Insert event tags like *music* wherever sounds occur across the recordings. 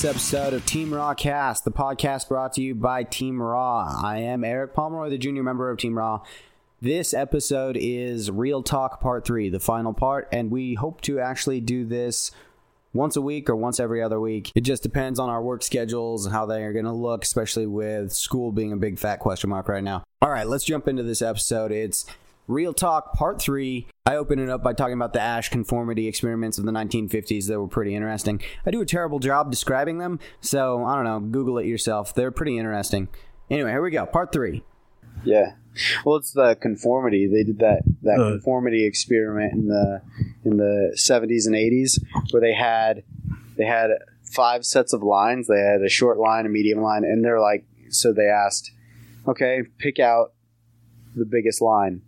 This episode of Team Raw Cast, the podcast brought to you by Team Raw. I am Eric Pomeroy, the junior member of Team Raw. This episode is Real Talk Part 3, the final part, and we hope to actually do this once a week or once every other week. It just depends on our work schedules and how they are going to look, especially with school being a big fat question mark right now. All right, let's jump into this episode. It's Real Talk Part 3. I open it up by talking about the Asch conformity experiments of the 1950s that were pretty interesting. I do a terrible job describing them, so I don't know, Google it yourself. They're pretty interesting. Anyway, here we go. Part 3. Yeah. Well, it's the conformity. They did that that Uh. conformity experiment in the in the 70s and 80s where they had they had five sets of lines. They had a short line, a medium line, and they're like so they asked, "Okay, pick out the biggest line."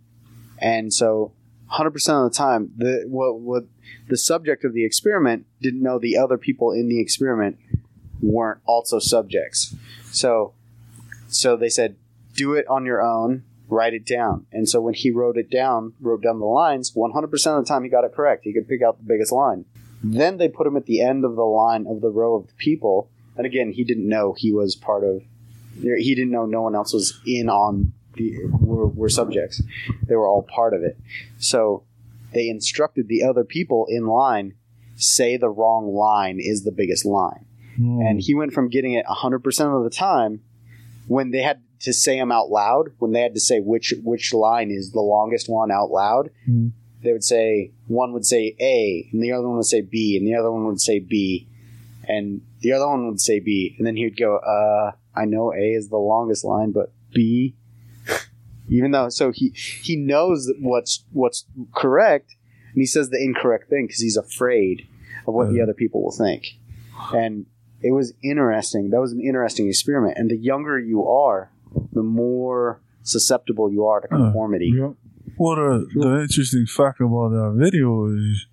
And so 100% of the time, the what what the subject of the experiment didn't know the other people in the experiment weren't also subjects. So so they said do it on your own, write it down. And so when he wrote it down, wrote down the lines, 100% of the time he got it correct. He could pick out the biggest line. Then they put him at the end of the line of the row of people. And again, he didn't know he was part of, he didn't know no one else was in on the, were, were subjects. They were all part of it. So they instructed the other people in line, say the wrong line is the biggest line and he went from getting it 100% of the time when they had to say them out loud when they had to say which which line is the longest one out loud Mhm. they would say one would say a and the other one would say b and the other one would say b and the other one would say b and then he would go uh i know a is the longest line but b even though so he he knows what's what's correct and he says the incorrect thing because he's afraid of what the Mhm. other people will think and it was interesting. That was an interesting experiment. And the younger you are, the more susceptible you are to Uh, conformity. Yep. Well, the, the interesting fact about that video is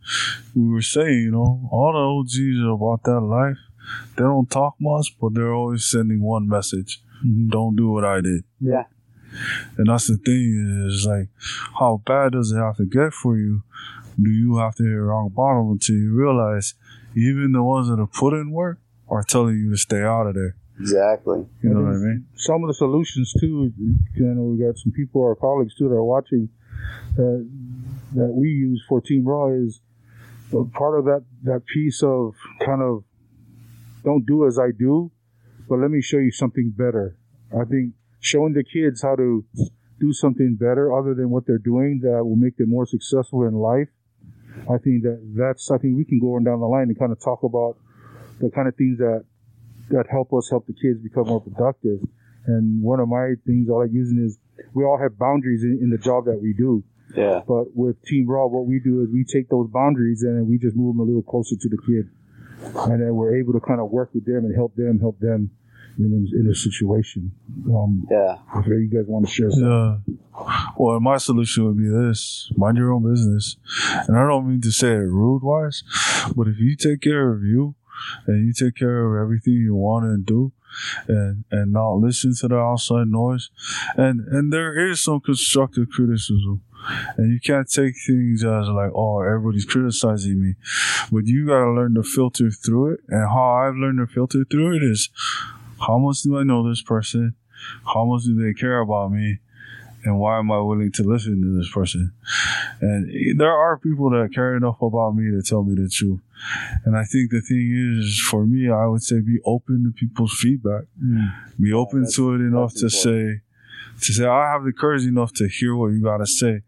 we were saying, you know, all the OGs are about that life, they don't talk much, but they're always sending one message don't do what I did. Yeah. And that's the thing is like, how bad does it have to get for you? Do you have to hit rock bottom until you realize even the ones that have put in work are telling you to stay out of there? Exactly. You know what I mean? some of the solutions too. You know, we got some people, our colleagues too, that are watching that that we use for Team Raw is uh, part of that that piece of kind of don't do as I do, but let me show you something better. I think showing the kids how to do something better other than what they're doing that will make them more successful in life. I think that that's I think we can go on down the line and kind of talk about the kind of things that that help us help the kids become more productive. And one of my things I like using is we all have boundaries in, in the job that we do. Yeah. But with Team Raw, what we do is we take those boundaries and then we just move them a little closer to the kid. And then we're able to kind of work with them and help them help them in, in a situation. Um, Yeah. if you guys want to share something. Yeah. Well, my solution would be this: mind your own business. And I don't mean to say it rude wise, but if you take care of you and you take care of everything you want to do, and and not listen to the outside noise, and and there is some constructive criticism. And you can't take things as like, oh, everybody's criticizing me. But you gotta learn to filter through it. And how I've learned to filter through it is how much do I know this person? How much do they care about me? And why am I willing to listen to this person? And there are people that care enough about me to tell me the truth. And I think the thing is, for me, I would say be open to people's feedback. Hmm. Be open that's- to it enough to that's say, to say, I have the courage enough to hear what you gotta say.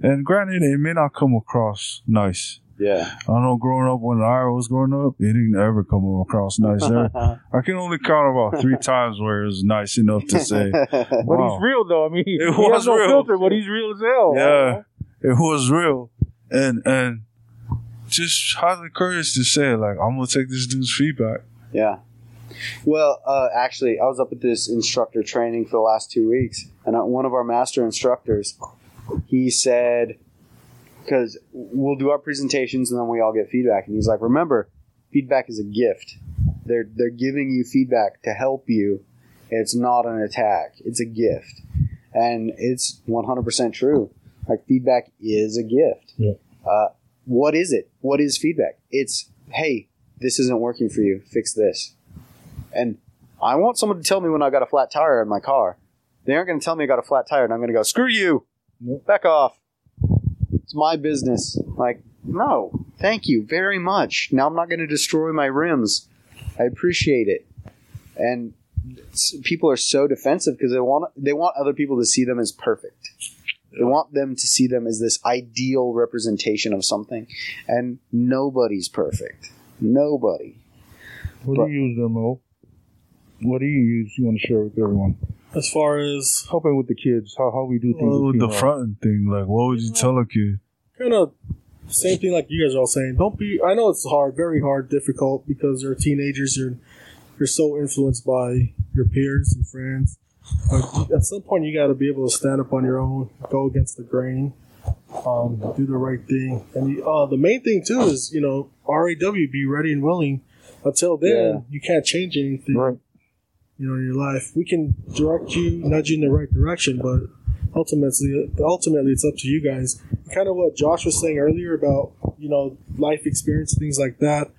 And granted, it may not come across nice. Yeah. I know growing up when I was growing up, it didn't ever come across nice. There- *laughs* I can only count about three *laughs* times where it was nice enough to say, *laughs* But he's real though. I mean, he, It he was has no real. filter, but he's real as hell. yeah, it was real. And and just the courage to say, like, I'm gonna take this dude's feedback. yeah. Well, uh, actually, I was up at this instructor training for the last two weeks, and uh, one of our master instructors, he said, because we'll do our presentations and then we all get feedback, and he's like, remember, feedback is a gift. They're they're giving you feedback to help you. It's not an attack. It's a gift, and it's 100% true. Like feedback is a gift. Yeah. Uh, what is it? What is feedback? It's hey, this isn't working for you. Fix this. And I want someone to tell me when I got a flat tire in my car. They aren't going to tell me I got a flat tire, and I'm going to go, screw you, back off. It's my business. Like, no, thank you very much. Now I'm not going to destroy my rims. I appreciate it. And people are so defensive because they want they want other people to see them as perfect. They want them to see them as this ideal representation of something, and nobody's perfect. Nobody. What But- do you use there, Mo? What do you use? You want to share with everyone? As far as Helping with the kids, how, how we do things. Well, with the Rock. fronting thing, like, what would you tell a kid? kind of same thing like you guys are all saying. Don't be. I know it's hard, very hard, difficult because they're teenagers. You're you're so influenced by your peers and friends. But at some point, you got to be able to stand up on your own, go against the grain, um, do the right thing. And you, uh, the main thing too is you know RAW, be ready and willing. Until then, Yeah. you can't change anything. Right. You know, in your life, we can direct you, nudge you in the right direction, but ultimately, ultimately, it's up to you guys. Kind of what Josh was saying earlier about you know life experience, things like that.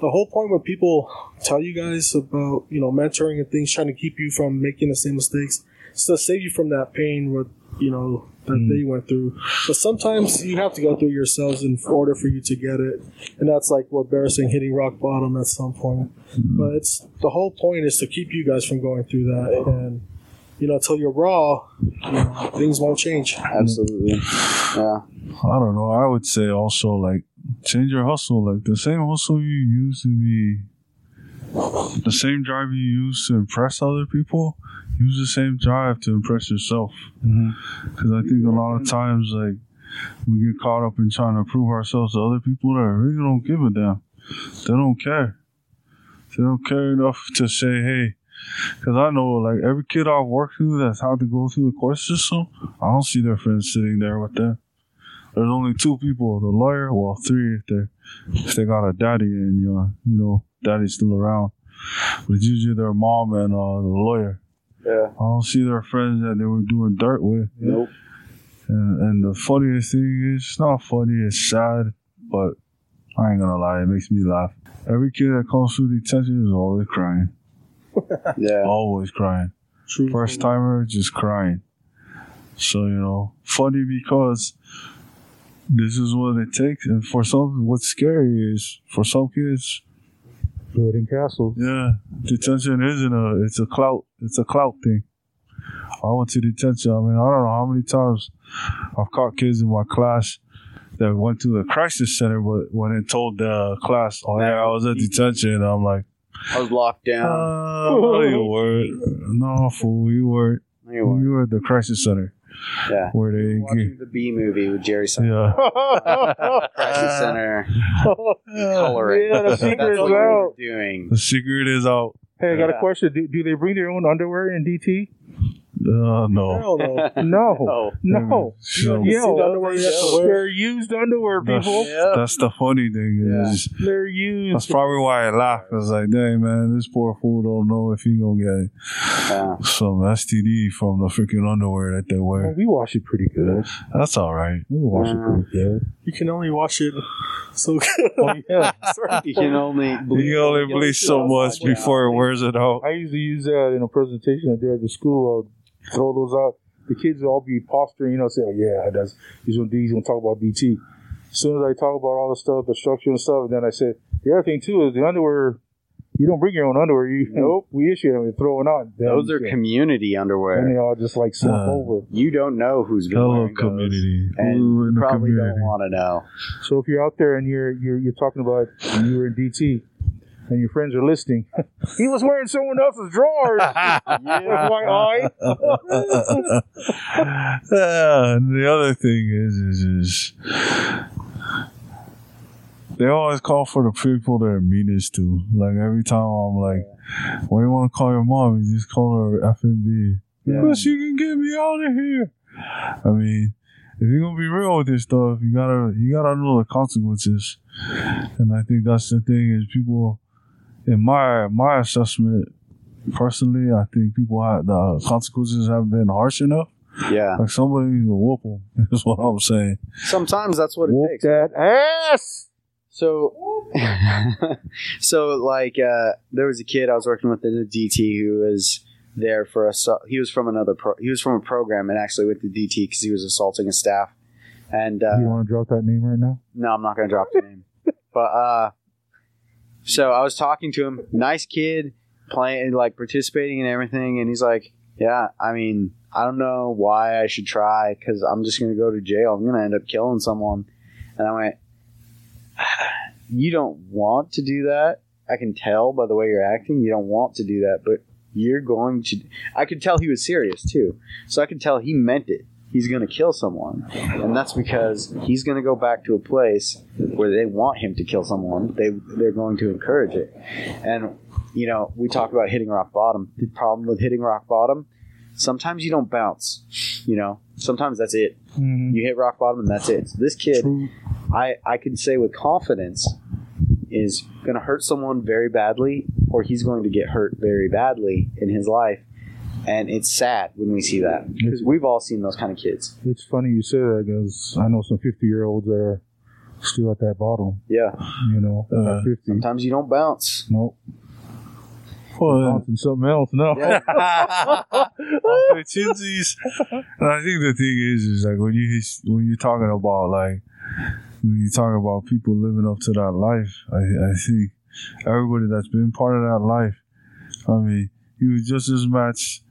The whole point when people tell you guys about you know mentoring and things, trying to keep you from making the same mistakes, is to save you from that pain, what you know that Mm. they went through. But sometimes you have to go through yourselves in order for you to get it, and that's like what Bear's saying, hitting rock bottom at some point. But it's the whole point is to keep you guys from going through that, and you know until you're raw, you know, things won't change. Absolutely. Yeah. I don't know. I would say also like change your hustle. Like the same hustle you used to be, the same drive you use to impress other people. Use the same drive to impress yourself. Mm-hmm. Because I think a lot of times like we get caught up in trying to prove ourselves to other people that really don't give a damn. They don't care. They don't care enough to say, hey. Because I know, like every kid I've worked with that's had to go through the court system, I don't see their friends sitting there with them. There's only two people: the lawyer, well, three if they if they got a daddy and you know, you know, daddy's still around. But it's usually their mom and uh, the lawyer. Yeah. I don't see their friends that they were doing dirt with. Nope. And, and the funniest thing is, it's not funny, it's sad, but I ain't gonna lie, it makes me laugh. Every kid that comes through detention is always crying. *laughs* Yeah. Always crying. True. First timer, just crying. So, you know, funny because this is what it takes. And for some, what's scary is for some kids, Building castles. yeah, detention isn't a, it's a clout, it's a clout thing. I went to detention. I mean, I don't know how many times I've caught kids in my class that went to the crisis center, but when it told the class, oh yeah, I was at detention, I'm like, I was locked uh, down. no, you weren't. No, fool, you weren't. You were. You were at the crisis center Yeah. where they Watching the B movie with Jerry Seinfeld. yeah. *laughs* Crisis *laughs* Center coloring. Yeah, the That's secret's what out. doing. The secret is out. Hey, I got a question. Do, do they bring their own underwear in DT? Uh, no. Hell no. *laughs* No. Oh. No. So, Yeah, See the underwear you have to wear? they're used underwear, that's, people. that's the funny thing is They're used. that's probably why I laugh. It's like, dang man, this poor fool don't know if he gonna get Yeah. some STD from the freaking underwear that they Well, wear. we wash it pretty good. That's all right. We wash it pretty good. You can only watch it so good. *laughs* Oh, yeah. You can only You only bleach so much before it wears it out. I used to use that in a presentation I did at the school. I'd throw those out. The kids would all be posturing, you know, say, oh, yeah, that's, he's going to he's gonna talk about DT. As soon as I talk about all the stuff, the structure and stuff, and then I said, the other thing, too, is the underwear, you don't bring your own underwear. You, *laughs* nope. We issue them and throw it on. Then, Those are yeah. community Then underwear. they all just like slump Uh, over. You don't know who's been Hello, wearing those, community. and Ooh, in the probably community. don't want to know. So if you're out there and you're you're, you're talking about you were in DT and your friends are listening, *laughs* he was wearing someone else's drawers. *laughs* And uh, the other thing is, is, is they always call for the people they're meanest to. Like every time I'm like, "What do you want to call your mom?" You just call her FNB. Yeah. Because you can get me out of here. I mean, if you're gonna be real with this stuff, you gotta you gotta know the consequences. And I think that's the thing is people, in my my assessment, personally, I think people have the consequences haven't been harsh enough. Yeah. Like somebody needs to whoop them. *laughs* Is what I'm saying. Sometimes that's what it Whoop takes. that ass. So, *laughs* so like, uh, there was a kid I was working with in the DT who was there for a. He was from another. Pro, he was from a program and actually went to DT because he was assaulting a staff. And uh, you want to drop that name right now? no, I'm not going to drop the name. *laughs* But uh, so I was talking to him. Nice kid, playing like participating in everything, and he's like, "Yeah, I mean, I don't know why I should try because I'm just going to go to jail. I'm going to end up killing someone." And I went, "You don't want to do that. I can tell by the way you're acting. You don't want to do that, but you're going to." I could tell he was serious too, so I could tell he meant it. He's going to kill someone, and that's because he's going to go back to a place where they want him to kill someone. They they're going to encourage it, and you know we talk about hitting rock bottom. The problem with hitting rock bottom, sometimes you don't bounce. You know, sometimes that's it. Mm-hmm. You hit rock bottom and that's it. So this kid, True. I I can say with confidence, is going to hurt someone very badly, or he's going to get hurt very badly in his life. And it's sad when we see that because we've all seen those kind of kids. It's funny you say that because I know some 50 year olds that are still at that bottom, Yeah, you know, Uh, at 50. sometimes you don't bounce. Nope. Well, Bouncing something else. No. Yeah. *laughs* opportunities. And I think the thing is, is like when you when you're talking about like when you talk about people living up to that life, I, I think everybody that's been part of that life, I mean, you would just as much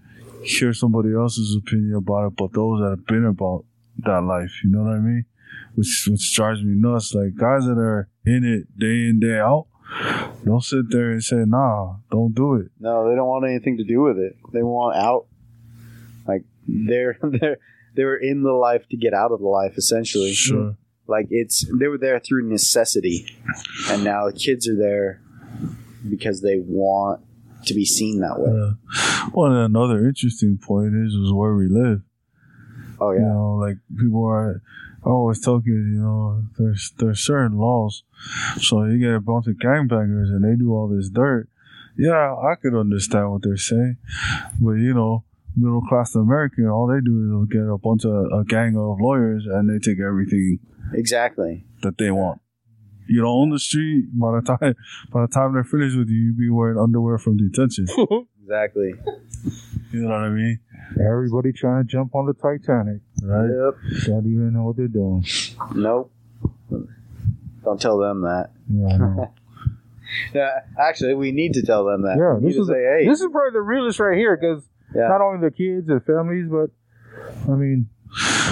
hear somebody else's opinion about it, but those that have been about that life, you know what I mean? Which which drives me nuts. Like guys that are in it day in day out, don't sit there and say, "Nah, don't do it." No, they don't want anything to do with it. They want out. Like they're *laughs* they're they were in the life to get out of the life, essentially. Sure. Like it's they were there through necessity, and now the kids are there because they want to be seen that way. Yeah. Well, another interesting point is is where we live. Oh You yeah, know, like people are I always tell kids, you know, there's there's certain laws. So you get a bunch of gangbangers and they do all this dirt. Yeah, I could understand what they're saying, but you know, middle class American, all they do is get a bunch of a gang of lawyers and they take everything exactly. that they want. You know, on the street, by the time *laughs* by the time they're finished with you, you be wearing underwear from detention. *laughs* Exactly. You know what I mean? Everybody trying to jump on the Titanic. Right? Yep. Don't even know what they're doing. Nope. Don't tell them that. Yeah, I know. *laughs* Yeah, actually, we need to tell them that. Yeah, we this is say, hey, this is probably the realest right here because yeah, not only the kids and families, but I mean,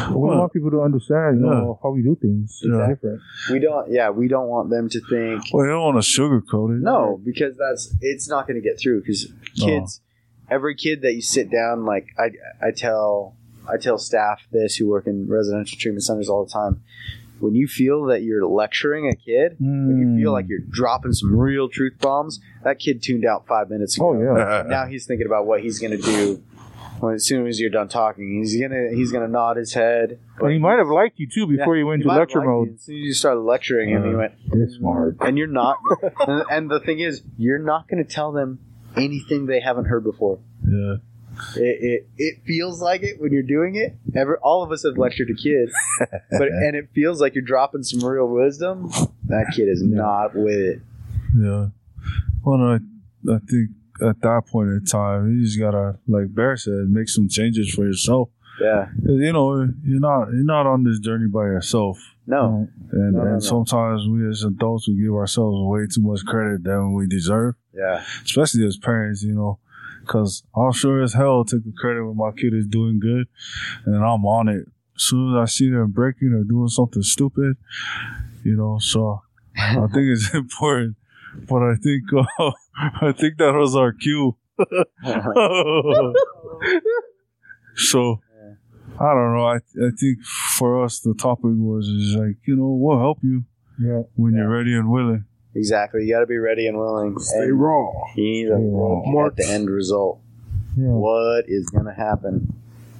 we Well, want people to understand, you know, how we do things. It's Yeah. different. we don't. Yeah, we don't want them to think. Well, you don't want to sugarcoat it. No, because that's it's not going to get through. Because kids, every kid that you sit down, like I, I tell, I tell staff this who work in residential treatment centers all the time. When you feel that you're lecturing a kid, when you feel Mm. like you're dropping some real truth bombs, that kid tuned out five minutes ago. Oh yeah. *laughs* Now he's thinking about what he's going to do. When, as soon as you're done talking, he's gonna he's gonna nod his head. And he might have liked you too before Yeah, you went into lecture liked you. mode. As soon as you started lecturing him, he Uh, went, This smart. and you're not. *laughs* and, and the thing is, you're not going to tell them anything they haven't heard before. Yeah. It, it it feels like it when you're doing it. Ever all of us have lectured to kids, *laughs* but and it feels like you're dropping some real wisdom. That kid is Yeah. not with it. Yeah. Well, I, I think at that point in time, you just gotta, like Bear said, make some changes for yourself. Yeah. You know, you're not you're not on this journey by yourself, No. and No, and no. sometimes we as adults we give ourselves way too much credit than we deserve, Yeah. especially as parents. You know, because I'm sure as hell take the credit when my kid is doing good, and I'm on it. As soon as I see them breaking or doing something stupid, you know, so I think it's *laughs* important. But I think *laughs* uh, I think that was our cue. *laughs* so I don't know. I I think for us the topic was is like you know we'll help you Yeah. when you're ready and willing. exactly. You got to be ready and willing. Stay and raw. you need to Stay raw. look at the end result. Yeah. What is going to happen?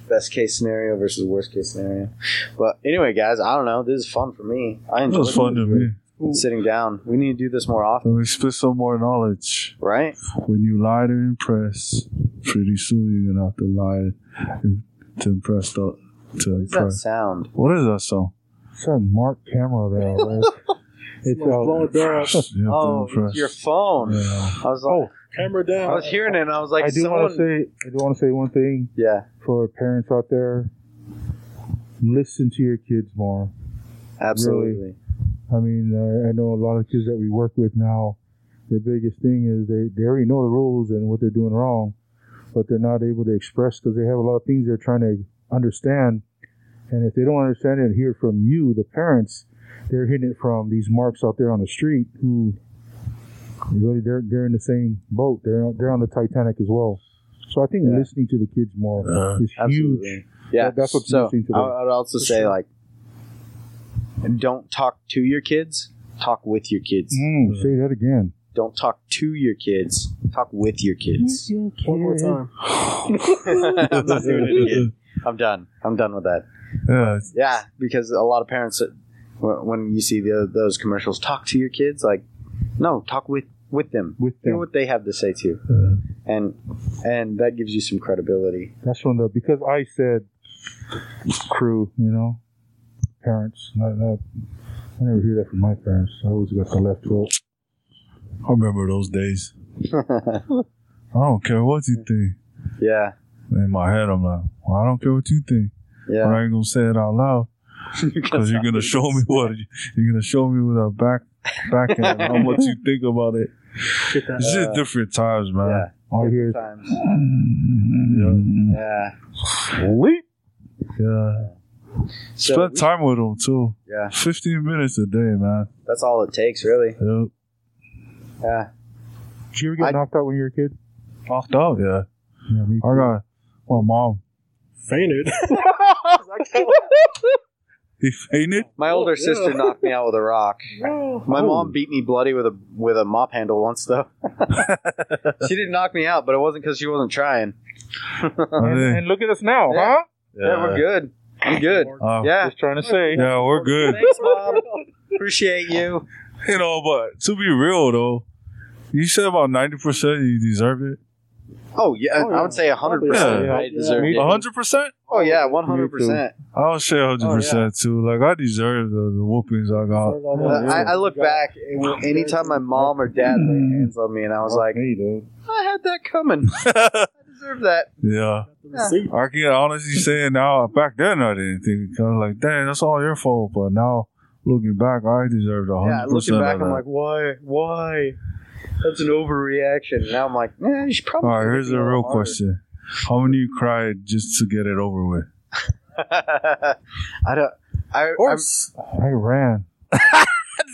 Best case scenario versus worst case scenario. But anyway, guys, I don't know. This is fun for me. I It was fun to me. Sitting down. We need to do this more often, Let me spit some more knowledge. right? When you lie to impress, pretty soon you're gonna have to lie to impress the to What does that sound? What is that song? It's that Mark camera there, right? *laughs* It's Someone's blowing. You Oh, your phone. Yeah. I was like, Oh, Camera down. I was hearing it, and I was like, I do someone. want to say I do want to say one thing yeah, for parents out there. Listen to your kids more. absolutely. I mean, uh, I know a lot of kids that we work with now. Their biggest thing is they, they already know the rules and what they're doing wrong, but they're not able to express because they have a lot of things they're trying to understand. And if they don't understand it and hear from you, the parents, they're hitting it from these marks out there on the street who really they're they're in the same boat. They're they're on the Titanic as well. So I think Yeah. listening to the kids more Uh, is huge. Absolutely. Yeah, That- that's what's so. missing I today. I would also For say sure. like, don't talk to your kids. Talk with your kids. Mm, say that again. Don't talk to your kids. Talk with your kids. One more time. *laughs* I'm not doing it again. I'm done. I'm done with that. Yeah, Yeah, because a lot of parents, uh, when when you see the, those commercials, talk to your kids. Like, no, talk with with them. With Hear them. what they have to say too, uh, and and that gives you some credibility. That's from the because I said crew, you know, parents. Not, not, I never hear that from my parents. I always got the left foot. I remember those days. *laughs* I don't care what you think. yeah, In my head, I'm like, well, I don't care what you think. But yeah. I ain't gonna say it out loud *laughs* because you're gonna show me what you're gonna show me with a back back end how much you think about it. Get that. It's just Uh, different times, Yeah. man. All I hear Times. Yeah, Yeah. leap. yeah. So Spend we- time with them too. Yeah, 15 minutes a day, man. that's all it takes, really. Yep. Yeah. Did you ever get I- knocked out when you were a kid? Knocked out, yeah. Yeah, me I got my mom. Fainted. *laughs* *laughs* He fainted. My older yeah. sister knocked me out with a rock. My Oh. mom beat me bloody with a with a mop handle once, though. *laughs* she didn't knock me out, but it wasn't because she wasn't trying. And, and look at us now, Yeah. huh? Yeah, we're good. I'm good. Uh, *laughs* Yeah. Just trying to say. Yeah, we're good. Thanks, mom. *laughs* Appreciate you. You know, but to be real though, you said about 90% you deserved it. Oh yeah, Oh, yeah. I would say hundred percent. Yeah. I deserved Me it. 100%? Oh yeah, one hundred percent. I would say 100% too. Like, I deserve the, the whoopings I got. I, I look back, anytime my mom or dad laid hands on me, and I was like, hey, dude. I had that coming. *laughs* I deserve that. yeah. Receipt. I can honestly say now, back then I didn't think, because like, dang, that's all your fault. But now, looking back, I deserved 100% Yeah, looking back, I'm that. like, why? Why? That's an overreaction. Now I'm like, eh, you should probably. all right, here's the a real harder. question. How many you cried just to get it over with? *laughs* I don't. I, Of course. I ran. *laughs*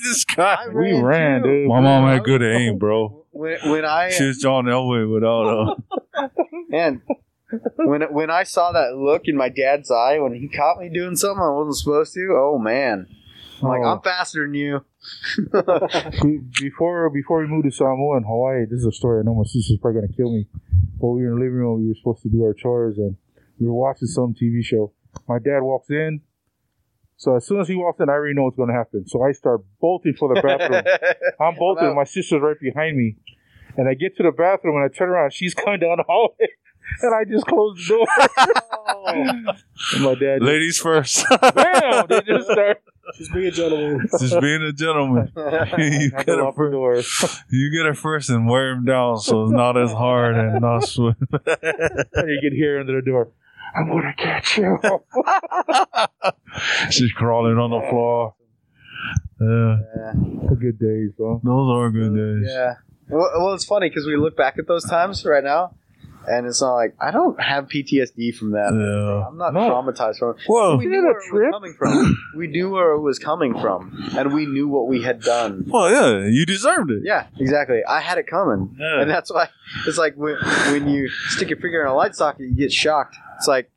this guy. I We ran, ran, too. dude. My mom had good aim, bro. When, when I She was John Elway without uh *laughs* man, *laughs* when when I saw that look in my dad's eye when he caught me doing something I wasn't supposed to, oh man, I'm like Oh. I'm faster than you. *laughs* Before before we moved to Samoa and Hawaii, this is a story I know my sister's probably gonna kill me. But we were in the living room, we were supposed to do our chores, and we were watching some TV show. My dad walks in, so as soon as he walks in, I already know what's gonna happen. So I start bolting for the bathroom. *laughs* I'm bolting, I'm my sister's right behind me, and I get to the bathroom and I turn around, she's coming down the hallway, and I just closed the door. *laughs* and my dad, just, ladies first. *laughs* bam, they just start. Just be a gentleman. *laughs* just being a gentleman. you I get go it out the door. you get it first and wear him down so it's not as hard and not swift. and you can hear under the door. I'm gonna catch you. She's crawling on the floor. Yeah, Yeah. The good days, though. those are good days. Yeah. Well, well, it's funny because we look back at those times right now, and it's not like I don't have PTSD from that. Yeah. I'm not No. traumatized from it. Well, We knew where it was coming from. We knew where it was coming from, and we knew what we had done. well, yeah, you deserved it. Yeah, exactly. I had it coming, Yeah. and that's why it's like when when you stick your finger in a light socket, you get shocked. It's like,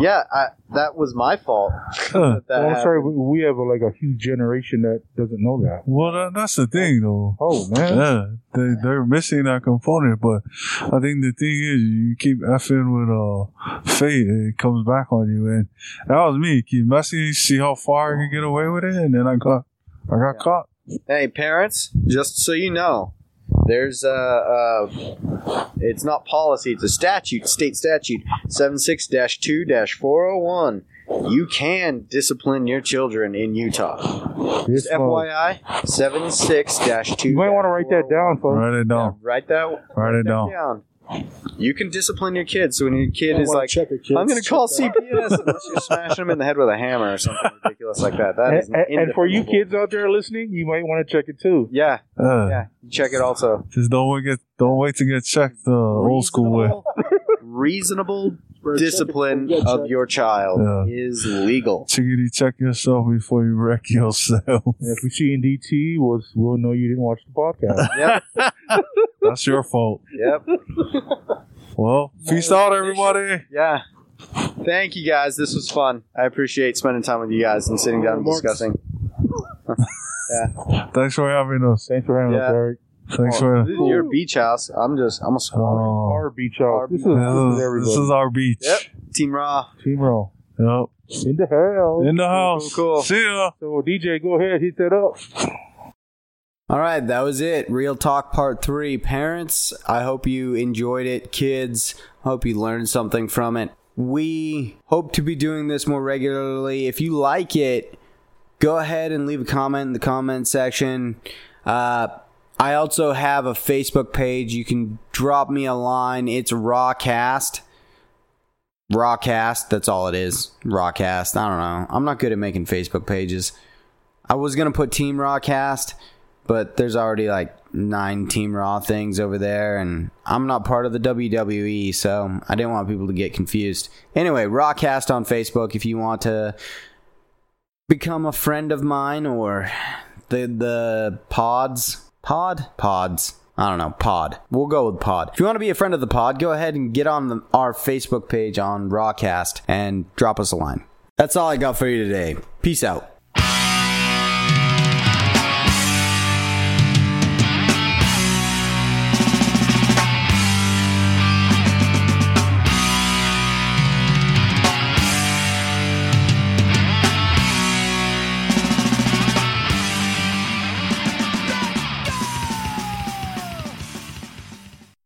yeah, I, that was my fault. Huh. that Well, I'm sorry, happened. we we have a, like a huge generation that doesn't know that. Well, that, that's the thing, though. Oh man, Yeah, they they're missing that component, but I think the thing is, you keep effing with uh fate, it comes back on you, and that was me. Keep messing, see how far I can get away with it, and then I got I got caught. Hey, parents, just so you know, there's a, uh, it's not policy, it's a statute, state statute, 76 2 401. you can discipline your children in Utah. This Just. FYI, seven six dash two. You might want to write that down, folks. Write it down. Write that. Write it down. down. You can discipline your kids. So when your kid is like, check it, kids. I'm going to call that. CPS unless you're smashing them in the head with a hammer or something *laughs* ridiculous like that. That is And, and- and for you kids out there listening, you might want to check it too. Yeah, Uh, yeah. Check it also. Just don't wait, get, don't wait to get checked the old school way. *laughs* Reasonable Bro, check it discipline before of checked. your child Yeah. is legal. Chickadee, check yourself before you wreck yourself. And if we see in DT, we'll, we'll know you didn't watch the podcast. *laughs* Yep. That's your fault. yep. Well, peace out, everybody. Yeah. Thank you guys. This was fun. I appreciate spending time with you guys and sitting down and Remarks? discussing. *laughs* Thanks for having us. Thanks for having us, Yeah. Eric. Thanks Oh, for. this is your beach house. I'm just, I'm a squatter. Oh, Our beach house. Our This is, this is this, everybody. is our beach. Yep. Team Raw. Team roll. Yep. In the hell. In the house. cool. See ya. So DJ, go ahead, hit that up. All right, that was it. Real Talk Part 3. Parents, I hope you enjoyed it. Kids, hope you learned something from it. We hope to be doing this more regularly. If you like it, go ahead and leave a comment in the comment section. Uh, I also have a Facebook page. You can drop me a line. It's Rawcast. Rawcast, that's all it is. Rawcast. I don't know. I'm not good at making Facebook pages. I was gonna put Team Rawcast, but there's already like nine Team Raw things over there, and I'm not part of the WWE, so I didn't want people to get confused. Anyway, Rawcast on Facebook if you want to become a friend of mine or the the pods pod pods. I don't know, pod. We'll go with pod. If you want to be a friend of the pod, go ahead and get on the, our Facebook page on Rawcast and drop us a line. That's all I got for you today. Peace out.